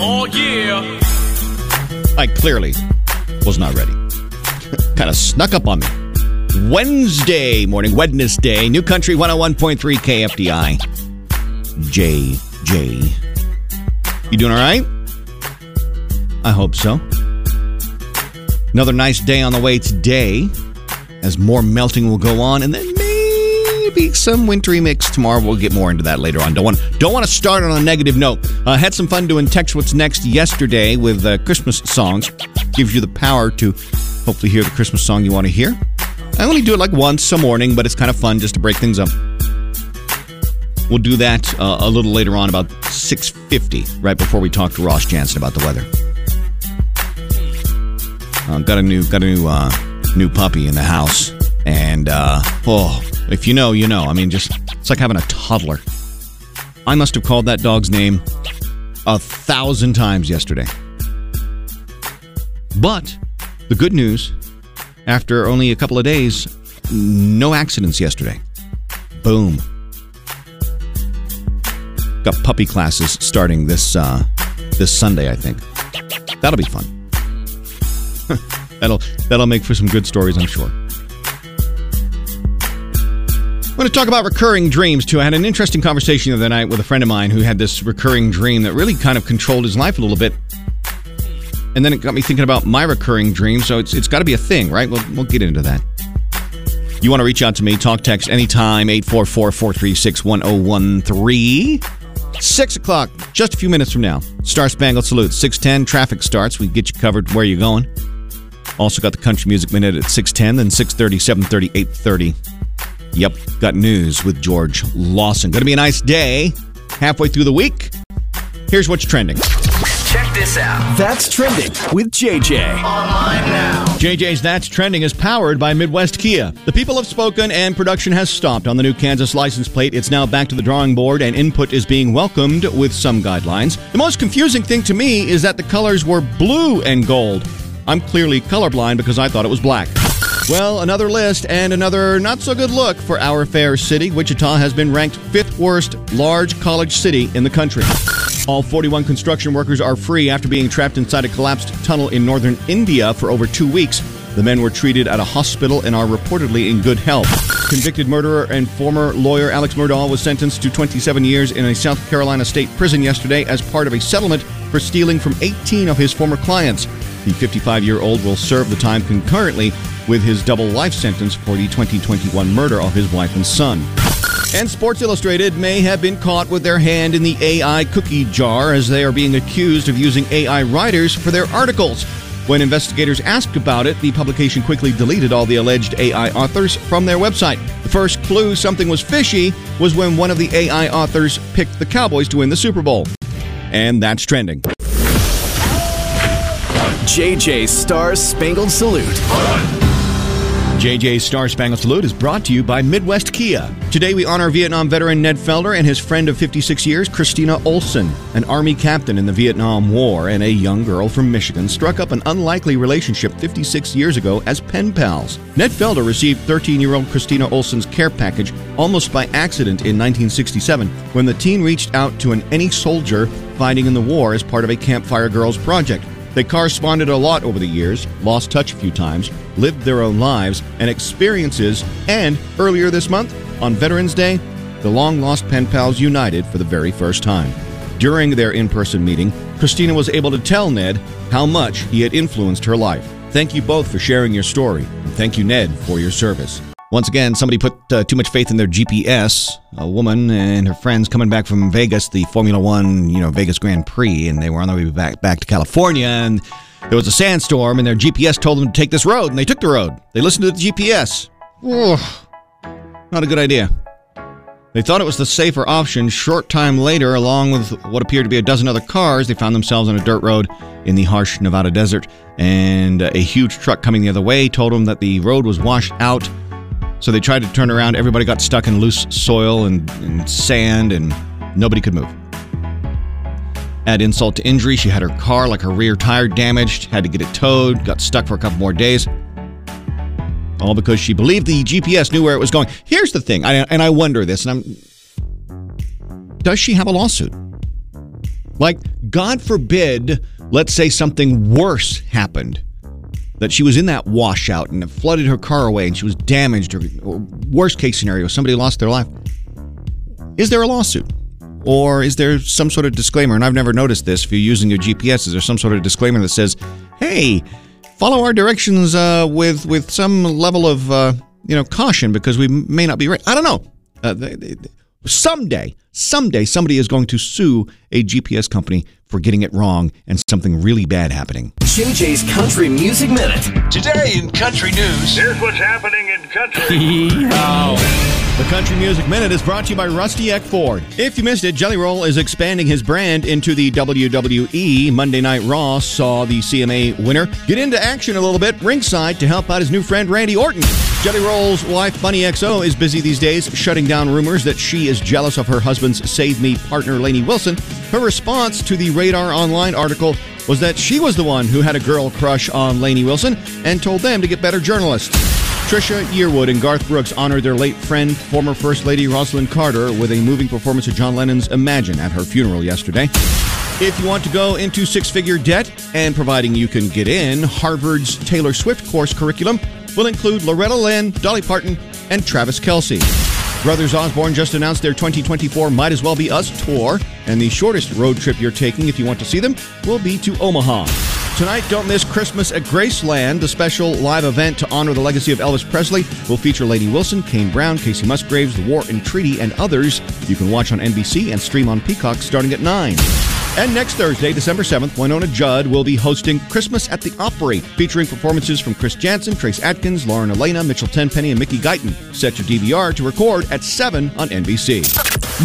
Oh, yeah. I clearly was not ready. kind of snuck up on me. Wednesday morning, Wednesday, New Country 101.3 KFDI. JJ. You doing all right? I hope so. Another nice day on the way today as more melting will go on and then maybe some wintry mix tomorrow. We'll get more into that later on. Don't want don't want to start on a negative note. Uh, had some fun doing text what's next yesterday with uh, Christmas songs. Gives you the power to hopefully hear the Christmas song you want to hear. I only do it like once a morning, but it's kind of fun just to break things up. We'll do that uh, a little later on, about 6.50, right before we talk to Ross Jansen about the weather. Uh, got a new got a new uh, new puppy in the house, and uh, oh, if you know, you know. I mean, just it's like having a toddler. I must have called that dog's name a thousand times yesterday. But the good news, after only a couple of days, no accidents yesterday. Boom. Got puppy classes starting this uh, this Sunday, I think. That'll be fun. that'll that'll make for some good stories, I'm sure. To talk about recurring dreams too. I had an interesting conversation the other night with a friend of mine who had this recurring dream that really kind of controlled his life a little bit. And then it got me thinking about my recurring dream, so it's it's got to be a thing, right? We'll, we'll get into that. You want to reach out to me, talk text anytime, 844 436 1013. 6 o'clock, just a few minutes from now. Star Spangled Salute, 610, traffic starts. We get you covered where you're going. Also got the Country Music Minute at 610, then 630, 730, 830. Yep, got news with George Lawson. Going to be a nice day. Halfway through the week. Here's what's trending. Check this out. That's trending with JJ. Online now. JJ's That's Trending is powered by Midwest Kia. The people have spoken and production has stopped on the new Kansas license plate. It's now back to the drawing board and input is being welcomed with some guidelines. The most confusing thing to me is that the colors were blue and gold. I'm clearly colorblind because I thought it was black. Well, another list and another not so good look for our fair city. Wichita has been ranked fifth worst large college city in the country. All 41 construction workers are free after being trapped inside a collapsed tunnel in northern India for over two weeks. The men were treated at a hospital and are reportedly in good health. Convicted murderer and former lawyer Alex Murdaugh was sentenced to 27 years in a South Carolina state prison yesterday as part of a settlement for stealing from 18 of his former clients. The 55 year old will serve the time concurrently with his double life sentence for the 2021 murder of his wife and son. And Sports Illustrated may have been caught with their hand in the AI cookie jar as they are being accused of using AI writers for their articles. When investigators asked about it, the publication quickly deleted all the alleged AI authors from their website. The first clue something was fishy was when one of the AI authors picked the Cowboys to win the Super Bowl. And that's trending. JJ Star Spangled Salute. JJ's Star Spangled Salute is brought to you by Midwest Kia. Today we honor Vietnam veteran Ned Felder and his friend of 56 years, Christina Olson. An Army captain in the Vietnam War and a young girl from Michigan struck up an unlikely relationship 56 years ago as pen pals. Ned Felder received 13 year old Christina Olson's care package almost by accident in 1967 when the teen reached out to an any soldier fighting in the war as part of a Campfire Girls project. They corresponded a lot over the years, lost touch a few times, lived their own lives and experiences, and earlier this month, on Veterans Day, the long lost pen pals united for the very first time. During their in person meeting, Christina was able to tell Ned how much he had influenced her life. Thank you both for sharing your story, and thank you, Ned, for your service. Once again, somebody put uh, too much faith in their GPS. A woman and her friends coming back from Vegas, the Formula One, you know, Vegas Grand Prix, and they were on their way back back to California, and there was a sandstorm, and their GPS told them to take this road, and they took the road. They listened to the GPS. Ugh, not a good idea. They thought it was the safer option. Short time later, along with what appeared to be a dozen other cars, they found themselves on a dirt road in the harsh Nevada desert. And a huge truck coming the other way told them that the road was washed out. So they tried to turn around. Everybody got stuck in loose soil and, and sand, and nobody could move. Add insult to injury, she had her car, like her rear tire, damaged, had to get it towed, got stuck for a couple more days. All because she believed the GPS knew where it was going. Here's the thing, I, and I wonder this, and I'm. Does she have a lawsuit? Like, God forbid, let's say something worse happened. That she was in that washout and it flooded her car away and she was damaged, or, or worst case scenario, somebody lost their life. Is there a lawsuit? Or is there some sort of disclaimer? And I've never noticed this. If you're using your GPS, is there some sort of disclaimer that says, "Hey, follow our directions uh, with with some level of uh, you know caution because we may not be right." I don't know. Uh, they, they, someday, someday, somebody is going to sue a GPS company for getting it wrong and something really bad happening. JJ's Country Music Minute. Today in country news. Here's what's happening in country. The Country Music Minute is brought to you by Rusty Eck Ford. If you missed it, Jelly Roll is expanding his brand into the WWE. Monday Night Raw saw the CMA winner get into action a little bit ringside to help out his new friend Randy Orton. Jelly Roll's wife, Bunny XO, is busy these days shutting down rumors that she is jealous of her husband's Save Me partner, Lainey Wilson. Her response to the Radar Online article was that she was the one who had a girl crush on Lainey Wilson and told them to get better journalists. Trisha Yearwood and Garth Brooks honored their late friend, former First Lady Rosalynn Carter, with a moving performance of John Lennon's Imagine at her funeral yesterday. If you want to go into six figure debt, and providing you can get in, Harvard's Taylor Swift course curriculum will include Loretta Lynn, Dolly Parton, and Travis Kelce. Brothers Osborne just announced their 2024 Might As Well Be Us tour, and the shortest road trip you're taking if you want to see them will be to Omaha. Tonight, don't miss Christmas at Graceland. The special live event to honor the legacy of Elvis Presley will feature Lainey Wilson, Kane Brown, Kacey Musgraves, The War and Treaty, and others. You can watch on NBC and stream on Peacock starting at 9. And next Thursday, December 7th, Wynonna Judd will be hosting Christmas at the Opry, featuring performances from Chris Jansen, Trace Atkins, Lauren Alaina, Mitchell Tenpenny, and Mickey Guyton. Set your DVR to record at 7 on NBC.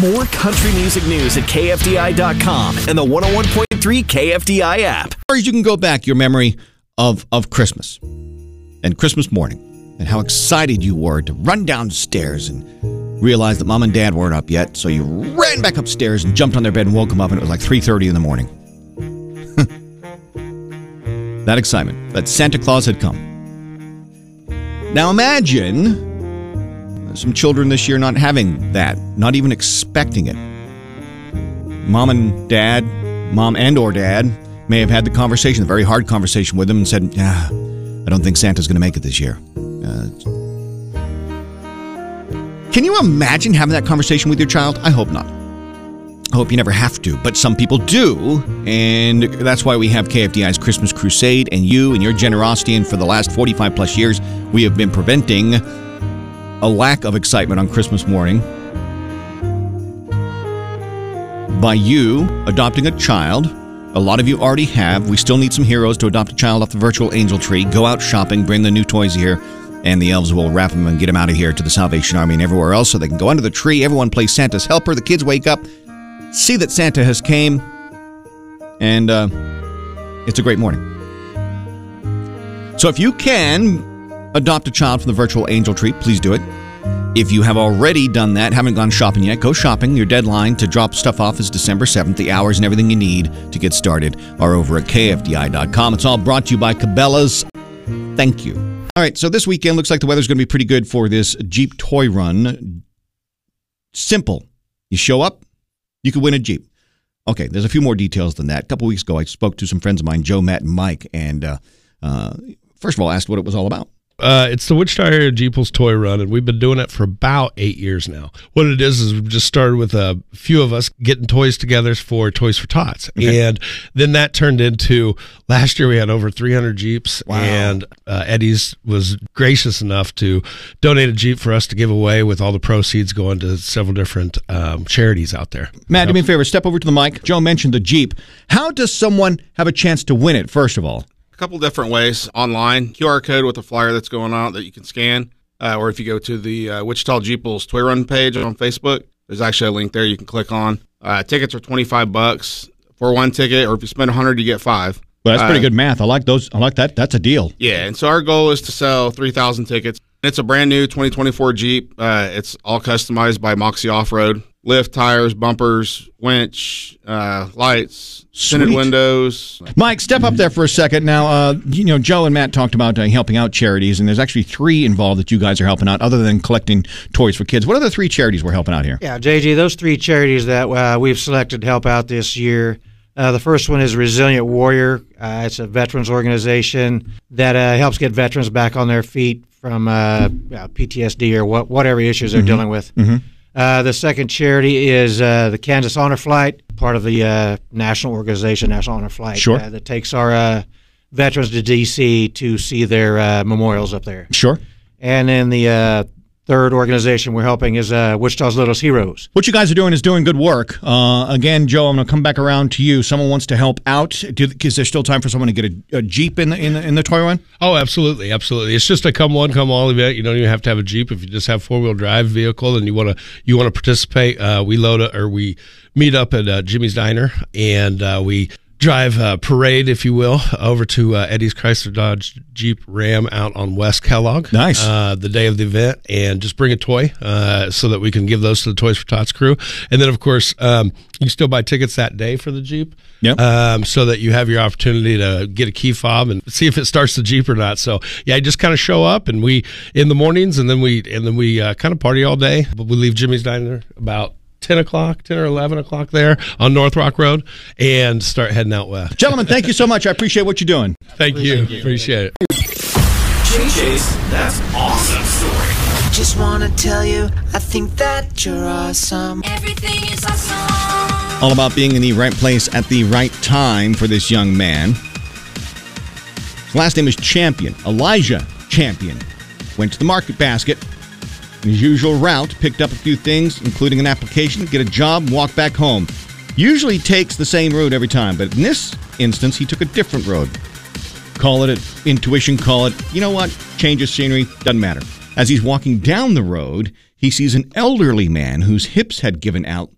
More country music news at KFDI.com and the oh 101.3 KFDI app. Or you can go back your memory of, of Christmas and Christmas morning and how excited you were to run downstairs and realize that mom and dad weren't up yet. So you ran back upstairs and jumped on their bed and woke them up and it was like 3.30 in the morning. that excitement that Santa Claus had come. Now imagine some children this year not having that, not even expecting it. Mom and dad, mom and or dad may have had the conversation, a very hard conversation with them and said, "Yeah, I don't think Santa's going to make it this year." Uh, can you imagine having that conversation with your child? I hope not. I hope you never have to, but some people do, and that's why we have KFDI's Christmas Crusade, and you and your generosity, and for the last 45 plus years, we have been preventing a lack of excitement on Christmas morning by you adopting a child. A lot of you already have. We still need some heroes to adopt a child off the virtual angel tree. Go out shopping, bring the new toys here, and the elves will wrap them and get them out of here to the Salvation Army and everywhere else so they can go under the tree. Everyone plays Santa's helper. The kids wake up, see that Santa has came, and uh, it's a great morning. So if you can adopt a child from the virtual angel tree, please do it. If you have already done that, haven't gone shopping yet, go shopping. Your deadline to drop stuff off is December 7th. The hours and everything you need to get started are over at kfdi.com. It's all brought to you by Cabela's. Thank you. All right, so this weekend looks like the weather's going to be pretty good for this Jeep toy run. Simple. You show up, you could win a Jeep. Okay, there's a few more details than that. A couple weeks ago, I spoke to some friends of mine, Joe, Matt, and Mike, and uh, uh, first of all, asked what it was all about. Uh, it's the Wichita area Jeeples Toy Run, and we've been doing it for about eight years now. What it is is we've just started with a few of us getting toys together for Toys for Tots, Okay. and then that turned into last year we had over 300 Jeeps, Wow. and uh, Eddie's was gracious enough to donate a Jeep for us to give away, with all the proceeds going to several different um, charities out there. Matt, do me a favor, step over to the mic. Joe mentioned the Jeep. How does someone have a chance to win it, first of all? A couple different ways online QR code with a flyer that's going out that you can scan, uh, or if you go to the uh, Wichita Jeeples Toy Run page on Facebook, there's actually a link there you can click on. Uh, tickets are 25 bucks for one ticket, or if you spend 100, you get five. Well, that's pretty Uh, good math. I like those. I like that. That's a deal. Yeah, and so our goal is to sell 3,000 tickets. It's a brand new 2024 Jeep. Uh, it's all customized by Moxie Off Road. Lift, tires, bumpers, winch, uh, lights, tinted windows. Mike, step up there for a second. Now, uh, you know, Joe and Matt talked about uh, helping out charities, and there's actually three involved that you guys are helping out, other than collecting toys for kids. What are the three charities we're helping out here? Yeah, JJ, those three charities that uh, we've selected to help out this year Uh, the first one is Resilient Warrior. Uh, it's a veterans organization that uh, helps get veterans back on their feet from uh, PTSD or what, whatever issues they're dealing with. Uh, the second charity is uh, the Kansas Honor Flight, part of the uh, national organization, National Honor Flight, Sure. uh, that takes our uh, veterans to D.C. to see their uh, memorials up there. Sure. And then the uh, third organization we're helping is uh, Wichita's Littlest Heroes. What you guys are doing is doing good work. Uh, again, Joe, I'm going to come back around to you. Someone wants to help out. Do, is there still time for someone to get a, a Jeep in the, in the in the toy run? Oh, absolutely, absolutely. It's just a come one, come all event. You don't even have to have a Jeep. If you just have four wheel drive vehicle and you want to you want to participate, uh, we load a, or we meet up at uh, Jimmy's Diner and uh, we drive uh, parade, if you will, over to uh, Eddie's Chrysler Dodge Jeep Ram out on West Kellogg. Nice. Uh, the day of the event, and just bring a toy uh, so that we can give those to the Toys for Tots crew. And then, of course, um, you still buy tickets that day for the Jeep. Yep. Um, so that you have your opportunity to get a key fob and see if it starts the Jeep or not. So yeah, just kind of show up and we in the mornings and then we and then we uh, kind of party all day. But we leave Jimmy's Diner about. 10 o'clock, 10 or 11 o'clock there on North Rock Road and start heading out west. Gentlemen, thank you so much. I appreciate what you're doing. Thank you. Appreciate it. JJ's That's Awesome Story. Just wanna tell you, I think that you're awesome. Everything is awesome. All about being in the right place at the right time for this young man. His last name is Champion, Elijah Champion. Went to the market basket. His usual route, picked up a few things, including an application, get a job, walk back home. Usually takes the same route every time, but in this instance, he took a different road. Call it intuition, call it, you know what, change of scenery, doesn't matter. As he's walking down the road, he sees an elderly man whose hips had given out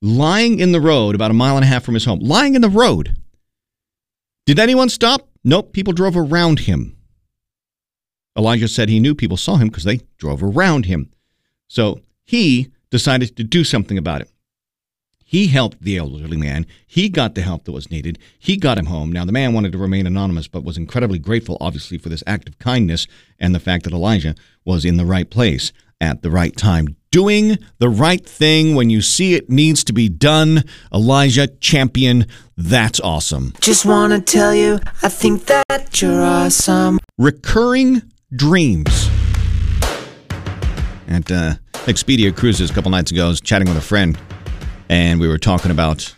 lying in the road about a mile and a half from his home. Lying in the road. Did anyone stop? Nope, people drove around him. Elijah said he knew people saw him because they drove around him. So he decided to do something about it. He helped the elderly man. He got the help that was needed. He got him home. Now, the man wanted to remain anonymous, but was incredibly grateful, obviously, for this act of kindness and the fact that Elijah was in the right place at the right time. Doing the right thing when you see it needs to be done. Elijah, champion, that's awesome. Just wanna tell you, I think that you're awesome. Recurring dreams. At uh, Expedia Cruises a couple nights ago, I was chatting with a friend, and we were talking about,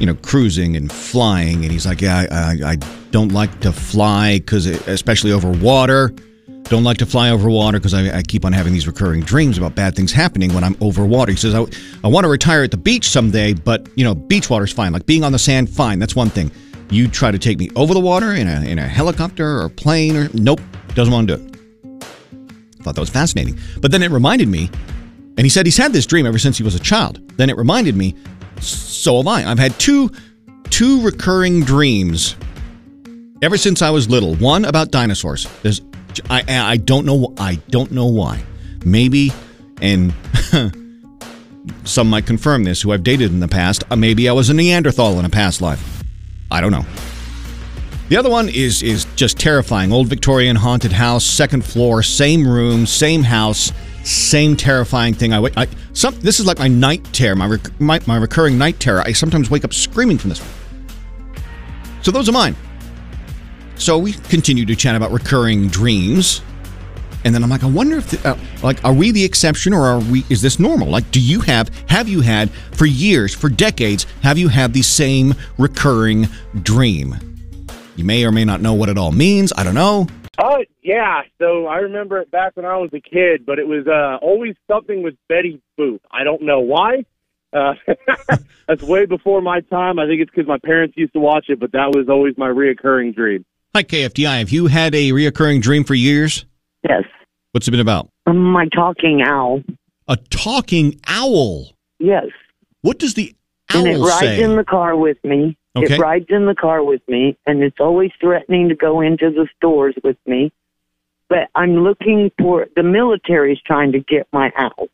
you know, cruising and flying. And he's like, "Yeah, I, I, I don't like to fly because, especially over water, don't like to fly over water because I, I keep on having these recurring dreams about bad things happening when I'm over water." He says, "I, I want to retire at the beach someday, but you know, beach water's fine. Like being on the sand, fine. That's one thing. You try to take me over the water in a in a helicopter or plane or nope, doesn't want to do it." Thought that was fascinating. But then it reminded me, and he said he's had this dream ever since he was a child. Then it reminded me, so have I. I've had two two recurring dreams ever since I was little. One about dinosaurs. There's I I don't know I don't know why. Maybe and some might confirm this who I've dated in the past. Uh, maybe I was a Neanderthal in a past life. I don't know. The other one is is just terrifying. Old Victorian haunted house, second floor, same room, same house, same terrifying thing. I, wake- I some this is like my night terror, my, rec- my my recurring night terror. I sometimes wake up screaming from this one. So those are mine. So we continue to chat about recurring dreams, and then I'm like, I wonder if the, uh, like are we the exception or are we? Is this normal? Like, do you have have you had for years, for decades, have you had the same recurring dream? You may or may not know what it all means. I don't know. Oh yeah, so I remember it back when I was a kid, but it was uh, always something with Betty Boop. I don't know why. Uh, that's way before my time. I think it's because my parents used to watch it, but that was always my reoccurring dream. Hi, KFDI. Have you had a reoccurring dream for years? Yes. What's it been about? My talking owl. A talking owl. Yes. What does the owl and it rides say? in the car with me. Okay. It rides in the car with me, and it's always threatening to go into the stores with me. But I'm looking for the military's trying to get my owl.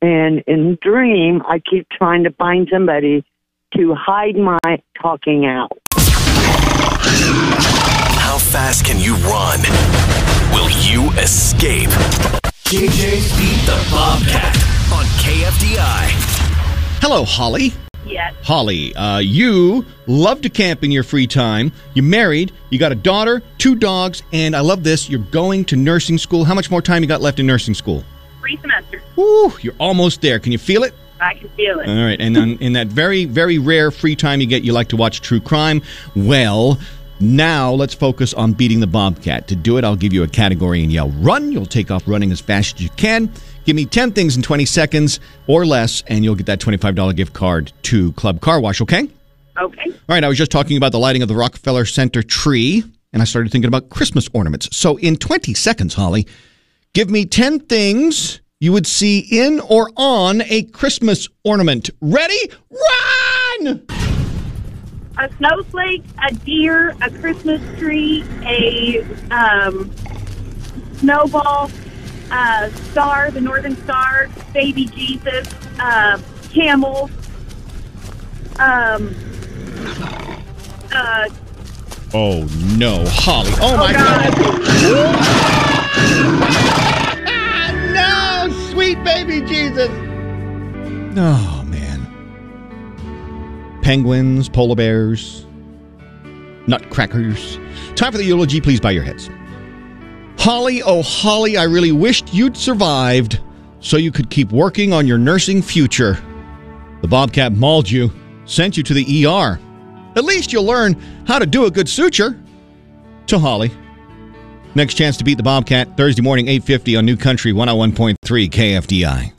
And in dream, I keep trying to find somebody to hide my talking owl. How fast can you run? Will you escape? JJ's Beat the Bobcat on KFDI. Hello, Holly. Yes. Holly, uh, you love to camp in your free time. You're married. You got a daughter, two dogs, and I love this. You're going to nursing school. How much more time you got left in nursing school? Three semesters. Woo, you're almost there. Can you feel it? I can feel it. All right, and then in that very, very rare free time you get, you like to watch true crime. Well, now let's focus on beating the Bobcat. To do it, I'll give you a category and yell run. You'll take off running as fast as you can. Give me 10 things in 20 seconds or less, and you'll get that $25 gift card to Club Car Wash, okay? Okay. All right, I was just talking about the lighting of the Rockefeller Center tree, and I started thinking about Christmas ornaments. So, in 20 seconds, Holly, give me 10 things you would see in or on a Christmas ornament. Ready? Run! A snowflake, a deer, a Christmas tree, a um, snowball, a star, the Northern Star, baby Jesus, uh, camel, um, uh, Oh, no, Holly. Oh, my God. no, sweet baby Jesus. Oh, man. Penguins, polar bears, nutcrackers. Time for the eulogy. Please bow your heads. Holly, oh, Holly, I really wished you'd survived so you could keep working on your nursing future. The Bobcat mauled you, sent you to the ER. At least you'll learn how to do a good suture. To Holly. Next chance to beat the Bobcat Thursday morning 8:50 on New Country 101.3 KFDI.